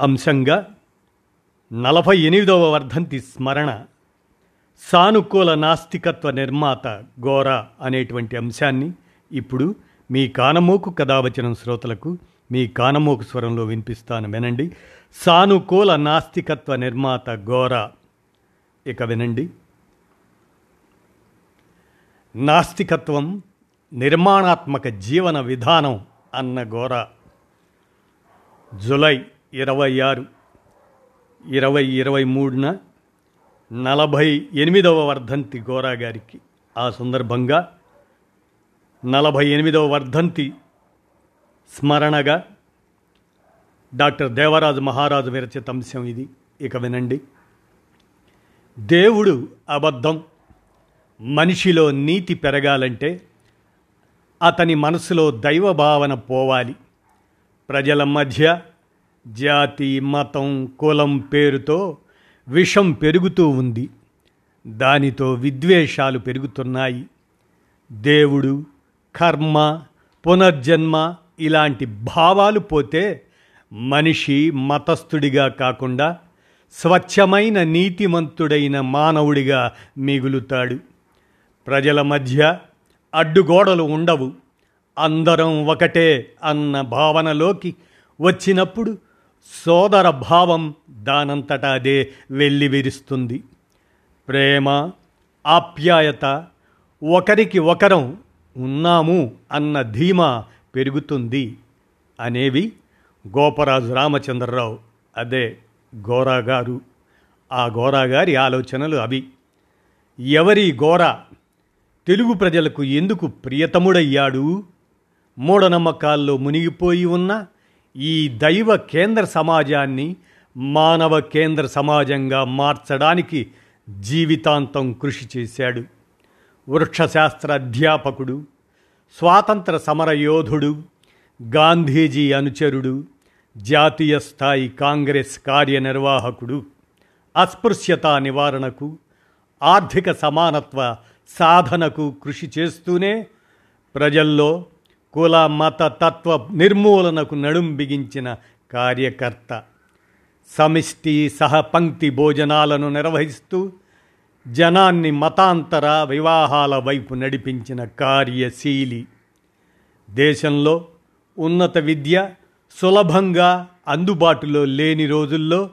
అంశంగా నలభై ఎనిమిదవ వర్ధంతి స్మరణ సానుకూల నాస్తికత్వ నిర్మాత గోర అనేటువంటి అంశాన్ని ఇప్పుడు మీ కానమోకు కథావచనం శ్రోతలకు మీ కానమోకు స్వరంలో వినిపిస్తాను వినండి. సానుకూల నాస్తికత్వ నిర్మాత గోర. ఇక వినండి. నాస్తికత్వం నిర్మాణాత్మక జీవన విధానం అన్న గోర. జులై ఇరవై ఆరు ఇరవై ఇరవై మూడున నలభై ఎనిమిదవ వర్ధంతి గోరా గారికి ఆ సందర్భంగా నలభై ఎనిమిదవ వర్ధంతి స్మరణగా డాక్టర్ దేవరాజు మహారాజు విరచిత అంశం ఇది. ఇక వినండి. దేవుడు అబద్ధం మనిషిలో నీతి పెరగాలంటే అతని మనసులో దైవ భావన పోవాలి. ప్రజల మధ్య జాతి మతం కులం పేరుతో విషం పెరుగుతూ ఉంది. దానితో విద్వేషాలు పెరుగుతున్నాయి. దేవుడు కర్మ పునర్జన్మ ఇలాంటి భావాలు పోతే మనిషి మతస్థుడిగా కాకుండా స్వచ్ఛమైన నీతిమంతుడైన మానవుడిగా మిగులుతాడు. ప్రజల మధ్య అడ్డుగోడలు ఉండవు. అందరం ఒకటే అన్న భావనలోకి వచ్చినప్పుడు సోదర భావం దానంతట అదే వెళ్ళి విరుస్తుంది ప్రేమ ఆప్యాయత ఒకరికి ఒకరం ఉన్నాము అన్న ధీమా పెరుగుతుంది అనేవి గోపరాజు రామచంద్రరావు అదే గోరాగారు ఆ గోరాగారి ఆలోచనలు అవి. ఎవరి గోర? తెలుగు ప్రజలకు ఎందుకు ప్రియతముడయ్యాడు? మూఢనమ్మకాల్లో మునిగిపోయి ఉన్న ఈ దైవ కేంద్ర సమాజాన్ని మానవ కేంద్ర సమాజంగా మార్చడానికి జీవితాంతం కృషి చేశాడు. వృక్షశాస్త్ర అధ్యాపకుడు స్వాతంత్ర సమరయోధుడు గాంధీజీ అనుచరుడు జాతీయ స్థాయి కాంగ్రెస్ కార్యనిర్వాహకుడు. అస్పృశ్యత నివారణకు ఆర్థిక సమానత్వ సాధనకు కృషి చేస్తూనే ప్రజల్లో కుల మత తత్వ నిర్మూలనకు నడుం బిగించిన కార్యకర్త. సమిష్టి సహపంక్తి భోజనాలను నిర్వహిస్తూ జనాన్ని మతాంతర వివాహాల వైపు నడిపించిన కార్యశీలి. దేశంలో ఉన్నత విద్య సులభంగా అందుబాటులో లేని రోజుల్లో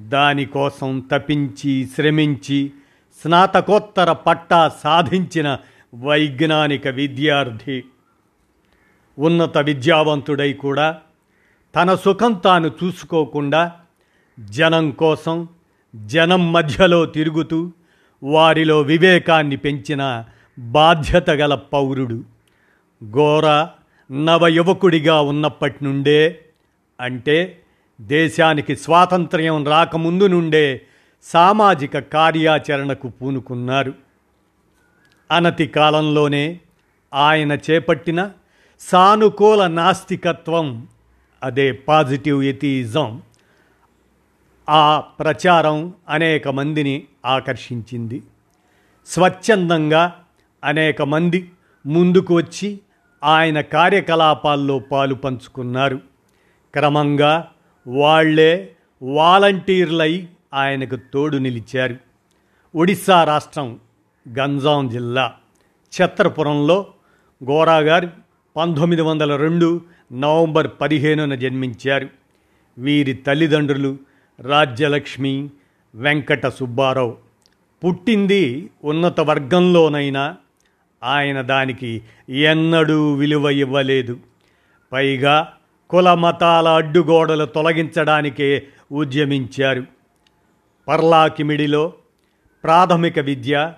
దానికోసం తపించి శ్రమించి స్నాతకోత్తర పట్టా సాధించిన వైజ్ఞానిక విద్యార్థి. ఉన్నత విద్యావంతుడై కూడా తన సుఖం తాను చూసుకోకుండా జనం కోసం జనం మధ్యలో తిరుగుతూ వారిలో వివేకాన్ని పెంచిన బాధ్యత గల పౌరుడు. ఘోర నవయువకుడిగా ఉన్నప్పటి నుండే అంటే దేశానికి స్వాతంత్ర్యం రాకముందు నుండే సామాజిక కార్యాచరణకు పూనుకున్నారు. అనతి కాలంలోనే ఆయన చేపట్టిన సానుకూల నాస్తికత్వం. అదే పాజిటివ్ ఎథిజం. ఆ ప్రచారం అనేక మందిని ఆకర్షించింది. స్వచ్ఛందంగా అనేక మంది ముందుకు వచ్చి ఆయన కార్యకలాపాల్లో పాలు పంచుకున్నారు. క్రమంగా వాళ్ళే వాలంటీర్లై ఆయనకు తోడు నిలిచారు. ఒడిశా రాష్ట్రం గంజాం జిల్లా ఛత్రపురంలో గోరాగారు పంతొమ్మిది వందల రెండు నవంబర్ పదిహేనున జన్మించారు. వీరి తల్లిదండ్రులు రాజ్యలక్ష్మి వెంకట సుబ్బారావు. పుట్టింది ఉన్నత వర్గంలోనైనా ఆయన దానికి ఎన్నడూ విలువ ఇవ్వలేదు. పైగా కుల మతాల అడ్డుగోడలు తొలగించడానికే ఉద్యమించారు. పర్లాకిమిడిలో ప్రాథమిక విద్య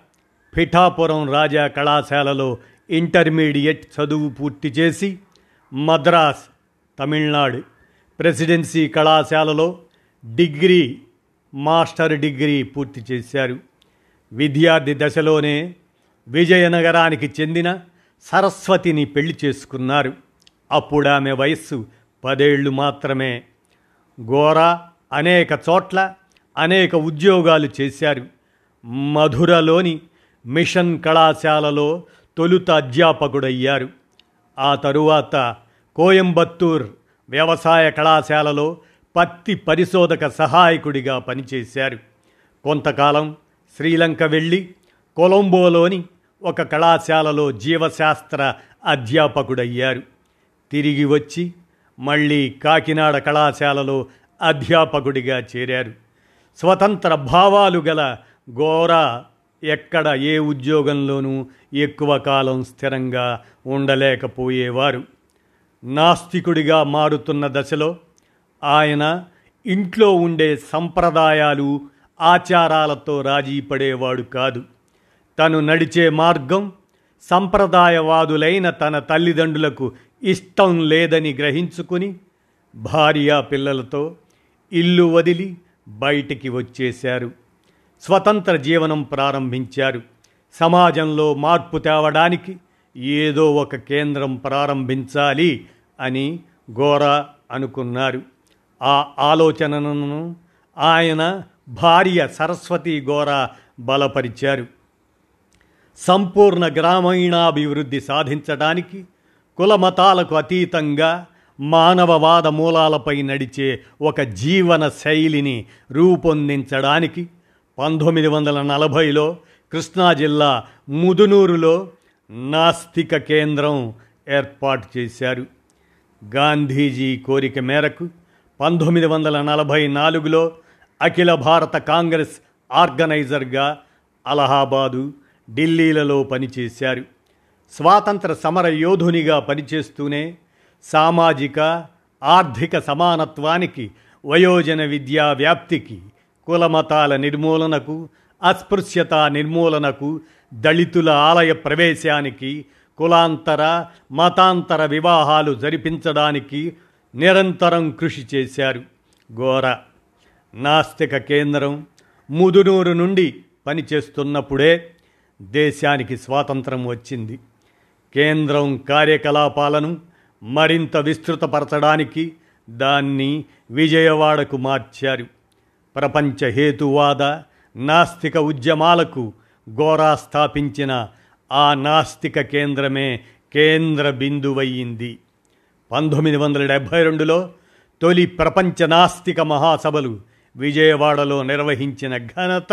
పిఠాపురం రాజా కళాశాలలో ఇంటర్మీడియట్ చదువు పూర్తి చేసి మద్రాస్ తమిళనాడు ప్రెసిడెన్సీ కళాశాలలో డిగ్రీ మాస్టర్ డిగ్రీ పూర్తి చేశారు. విద్యార్థి దశలోనే విజయనగరానికి చెందిన సరస్వతిని పెళ్ళి చేసుకున్నారు. అప్పుడు ఆమె వయస్సు పదేళ్ళు మాత్రమే. గోరా అనేక చోట్ల అనేక ఉద్యోగాలు చేశారు. మధురలోని మిషన్ కళాశాలలో తొలుత అధ్యాపకుడయ్యారు. ఆ తరువాత కోయంబత్తూర్ వ్యవసాయ కళాశాలలో పత్తి పరిశోధక సహాయకుడిగా పనిచేశారు. కొంతకాలం శ్రీలంక వెళ్ళి కొలంబోలోని ఒక కళాశాలలో జీవశాస్త్ర అధ్యాపకుడయ్యారు. తిరిగి వచ్చి మళ్ళీ కాకినాడ కళాశాలలో అధ్యాపకుడిగా చేరారు. స్వతంత్ర భావాలు గల గోరా ఎక్కడ ఏ ఉద్యోగంలోనూ ఎక్కువ కాలం స్థిరంగా ఉండలేకపోయేవారు. నాస్తికుడిగా మారుతున్న దశలో ఆయన ఇంట్లో ఉండే సంప్రదాయాలు ఆచారాలతో రాజీ పడేవాడు కాదు. తను నడిచే మార్గం సంప్రదాయవాదులైన తన తల్లిదండ్రులకు ఇష్టం లేదని గ్రహించుకుని భార్య పిల్లలతో ఇల్లు వదిలి బయటికి వచ్చేశారు. స్వతంత్ర జీవనం ప్రారంభించారు. సమాజంలో మార్పు తేవడానికి ఏదో ఒక కేంద్రం ప్రారంభించాలి అని గోరా అనుకున్నారు. ఆ ఆలోచనను ఆయన భార్య సరస్వతి గోరా బలపరిచారు. సంపూర్ణ గ్రామీణాభివృద్ధి సాధించడానికి కులమతాలకు అతీతంగా మానవవాద మూలాలపై నడిచే ఒక జీవన శైలిని రూపొందించడానికి పంతొమ్మిది వందల నలభైలో కృష్ణా జిల్లా ముదునూరులో నాస్తిక కేంద్రం ఏర్పాటు చేశారు. గాంధీజీ కోరిక మేరకు పంతొమ్మిది వందల నలభై నాలుగులో అఖిల భారత కాంగ్రెస్ ఆర్గనైజర్గా అలహాబాదు ఢిల్లీలలో పనిచేశారు. స్వాతంత్ర సమర యోధునిగా పనిచేస్తూనే సామాజిక ఆర్థిక సమానత్వానికి వయోజన విద్యా వ్యాప్తికి కులమతాల నిర్మూలనకు అస్పృశ్యత నిర్మూలనకు దళితుల ఆలయ ప్రవేశానికి కులాంతర మతాంతర వివాహాలు జరిపించడానికి నిరంతరం కృషి చేశారు. ఘోర. నాస్తిక కేంద్రం ముదునూరు నుండి పనిచేస్తున్నప్పుడే దేశానికి స్వాతంత్రం వచ్చింది. కేంద్రం కార్యకలాపాలను మరింత విస్తృతపరచడానికి దాన్ని విజయవాడకు మార్చారు. ప్రపంచ హేతువాద నాస్తిక ఉద్యమాలకు గోరా స్థాపించిన ఆ నాస్తిక కేంద్రమే కేంద్ర బిందువయ్యింది. పంతొమ్మిది వందల డెబ్భై రెండులో తొలి ప్రపంచ నాస్తిక మహాసభలు విజయవాడలో నిర్వహించిన ఘనత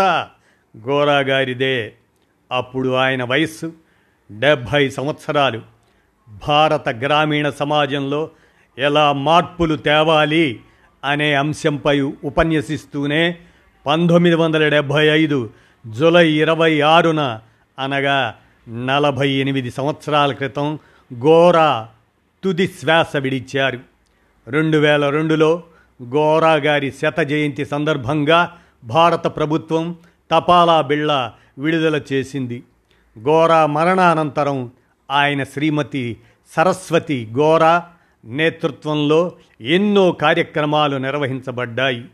గోరాగారిదే అప్పుడు ఆయన వయస్సు డెబ్భై సంవత్సరాలు. భారత గ్రామీణ సమాజంలో ఎలా మార్పులు తేవాలి అనే అంశంపై ఉపన్యసిస్తూనే పంతొమ్మిది వందల డెబ్భై ఐదు జూలై ఇరవై ఆరున అనగా నలభై ఎనిమిది సంవత్సరాల క్రితం గోరా తుది శ్వాస విడిచారు. రెండు వేల రెండులో గోరా గారి శత జయంతి సందర్భంగా భారత ప్రభుత్వం తపాలా బిళ్ళ విడుదల చేసింది. గోరా మరణానంతరం ఆయన శ్రీమతి సరస్వతి గోరా నేతృత్వంలో ఎన్నో కార్యక్రమాలు నిర్వహించబడ్డాయి.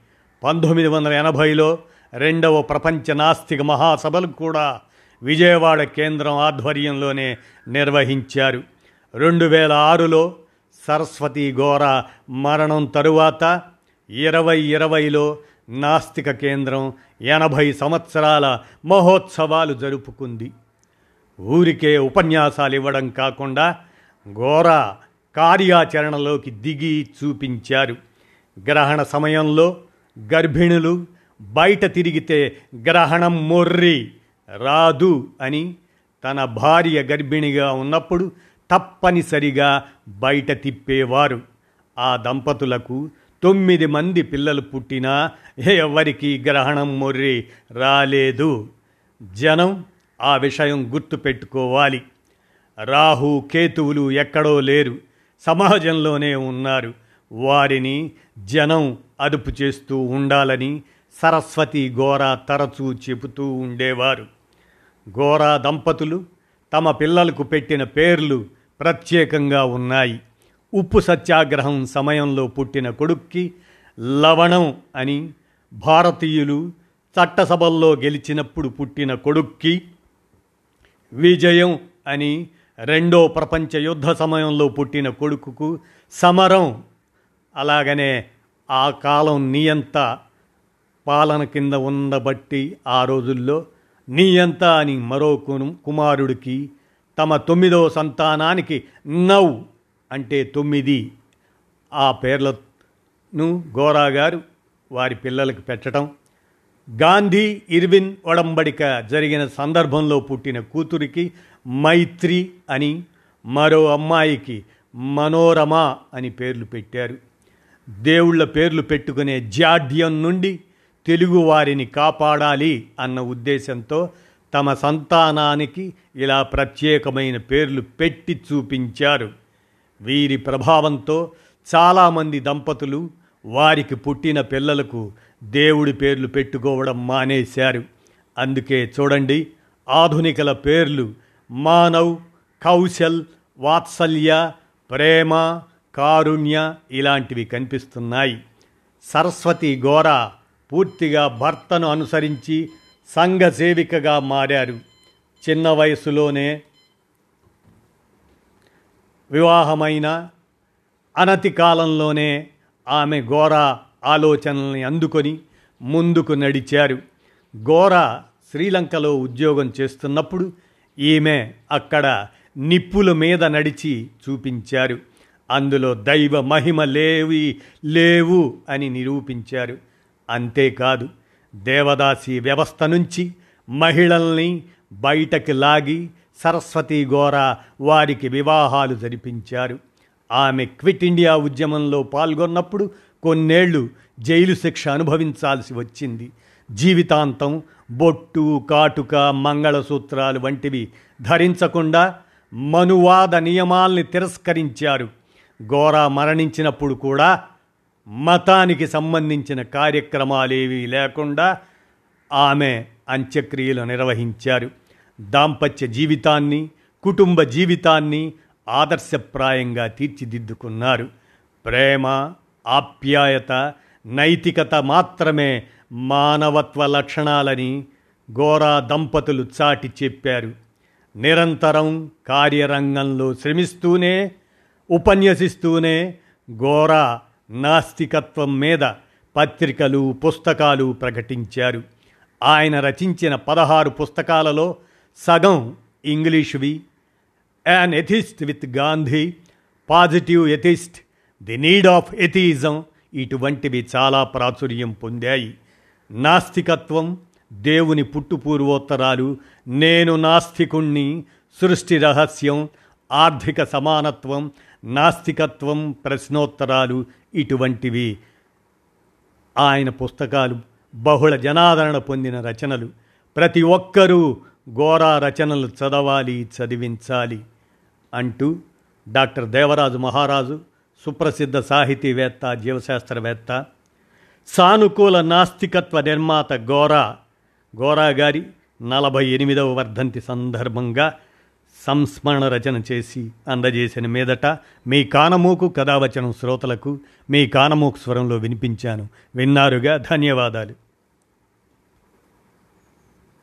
పంతొమ్మిది వందల ఎనభైలో రెండవ ప్రపంచ నాస్తిక మహాసభలు కూడా విజయవాడ కేంద్రం ఆధ్వర్యంలోనే నిర్వహించారు. రెండు వేల ఆరులో సరస్వతి ఘోర మరణం తరువాత ఇరవై ఇరవైలో నాస్తిక కేంద్రం ఎనభై సంవత్సరాల మహోత్సవాలు జరుపుకుంది. ఊరికే ఉపన్యాసాలు ఇవ్వడం కాకుండా ఘోర కార్యాచరణలోకి దిగి చూపించారు. గ్రహణ సమయంలో గర్భిణులు బయట తిరిగితే గ్రహణం మొర్రి రాదు అని తన భార్య గర్భిణిగా ఉన్నప్పుడు తప్పనిసరిగా బయట తిప్పేవారు. ఆ దంపతులకు తొమ్మిది మంది పిల్లలు పుట్టినా ఎవరికి గ్రహణం మొర్రి రాలేదు. జనం ఆ విషయం గుర్తుపెట్టుకోవాలి. రాహు కేతువులు ఎక్కడో లేరు. సమాజంలోనే ఉన్నారు. వారిని జనం అదుపు చేస్తూ ఉండాలని సరస్వతి గోరా తరచూ చెబుతూ ఉండేవారు. గోరా దంపతులు తమ పిల్లలకు పెట్టిన పేర్లు ప్రత్యేకంగా ఉన్నాయి. ఉప్పు సత్యాగ్రహం సమయంలో పుట్టిన కొడుక్కి లవణం అని భారతీయులు చట్టసభల్లో గెలిచినప్పుడు పుట్టిన కొడుక్కి విజయం అని రెండో ప్రపంచ యుద్ధ సమయంలో పుట్టిన కొడుకుకు సమరం. అలాగనే ఆ కాలం నియంత పాలన కింద ఉండబట్టి ఆ రోజుల్లో నియంత అని మరో కుమారుడికి తమ తొమ్మిదవ సంతానానికి నవ్ అంటే తొమ్మిది. ఆ పేర్లను గోరా గారు వారి పిల్లలకు పెట్టడం. గాంధీ ఇర్విన్ ఒడంబడిక జరిగిన సందర్భంలో పుట్టిన కూతురికి మైత్రి అని మరో అమ్మాయికి మనోరమ అని పేర్లు పెట్టారు. దేవుళ్ళ పేర్లు పెట్టుకునే జాడ్యం నుండి తెలుగు వారిని కాపాడాలి అన్న ఉద్దేశంతో తమ సంతానానికి ఇలా ప్రత్యేకమైన పేర్లు పెట్టి చూపించారు. వీరి ప్రభావంతో చాలామంది దంపతులు వారికి పుట్టిన పిల్లలకు దేవుడి పేర్లు పెట్టుకోవడం మానేశారు. అందుకే చూడండి ఆధునికల పేర్లు మానవ్ కౌశల్ వాత్సల్య ప్రేమ కారుణ్య ఇలాంటివి కనిపిస్తున్నాయి. సరస్వతి గోర పూర్తిగా భర్తను అనుసరించి సంఘ సేవికగా మారారు. చిన్న వయసులోనే వివాహమైన అనతి కాలంలోనే ఆమె ఘోర ఆలోచనల్ని అందుకొని ముందుకు నడిచారు. ఘోర శ్రీలంకలో ఉద్యోగం చేస్తున్నప్పుడు ఈమె అక్కడ నిప్పుల మీద నడిచి చూపించారు. అందులో దైవ మహిమ లేవి లేవు అని నిరూపించారు. అంతేకాదు దేవదాసి వ్యవస్థ నుంచి మహిళల్ని బయటకి లాగి సరస్వతి గోర వారికి వివాహాలు జరిపించారు. ఆమె క్విట్ ఇండియా ఉద్యమంలో పాల్గొన్నప్పుడు కొన్నేళ్ళు జైలు శిక్ష అనుభవించాల్సి వచ్చింది. జీవితాంతం బొట్టు కాటుక మంగళసూత్రాలు వంటివి ధరించకుండా మనువాద నియమాల్ని తిరస్కరించారు. గోరా మరణించినప్పుడు కూడా మతానికి సంబంధించిన కార్యక్రమాలేవీ లేకుండా ఆమె అంత్యక్రియలు నిర్వహించారు. దాంపత్య జీవితాన్ని కుటుంబ జీవితాన్ని ఆదర్శప్రాయంగా తీర్చిదిద్దుకున్నారు. ప్రేమ ఆప్యాయత నైతికత మాత్రమే మానవత్వ లక్షణాలని గోరా దంపతులు చాటి చెప్పారు. నిరంతరం కార్యరంగంలో శ్రమిస్తూనే ఉపన్యసిస్తూనే గోరా నాస్తికత్వం మీద పత్రికలు పుస్తకాలు ప్రకటించారు. ఆయన రచించిన పదహారు పుస్తకాలలో సగం ఇంగ్లీషువి. An atheist with Gandhi positive atheist the need of atheism ఇటువంటివి చాలా ప్రాచుర్యం పొందాయి. నాస్తికత్వం దేవుని పుట్టుపూర్వోత్తరాలు నేను నాస్తికుణ్ణి సృష్టి రహస్యం ఆర్థిక సమానత్వం నాస్తికత్వం ప్రశ్నోత్తరాలు ఇటువంటివి. ఆయన పుస్తకాలు బహుళ జనాదరణ పొందిన రచనలు. ప్రతి ఒక్కరూ ఘోరా రచనలు చదవాలి చదివించాలి అంటూ డాక్టర్ దేవరాజు మహారాజు సుప్రసిద్ధ సాహితీవేత్త జీవశాస్త్రవేత్త సానుకూల నాస్తికత్వ నిర్మాత గోరా. గోరా గారి నలభై ఎనిమిదవ వర్ధంతి సందర్భంగా సంస్మరణ రచన చేసి అందజేసిన మీదట మీ కానమూకు కథావచనం శ్రోతలకు మీ కానమూకు స్వరంలో వినిపించాను. విన్నారుగా? ధన్యవాదాలు.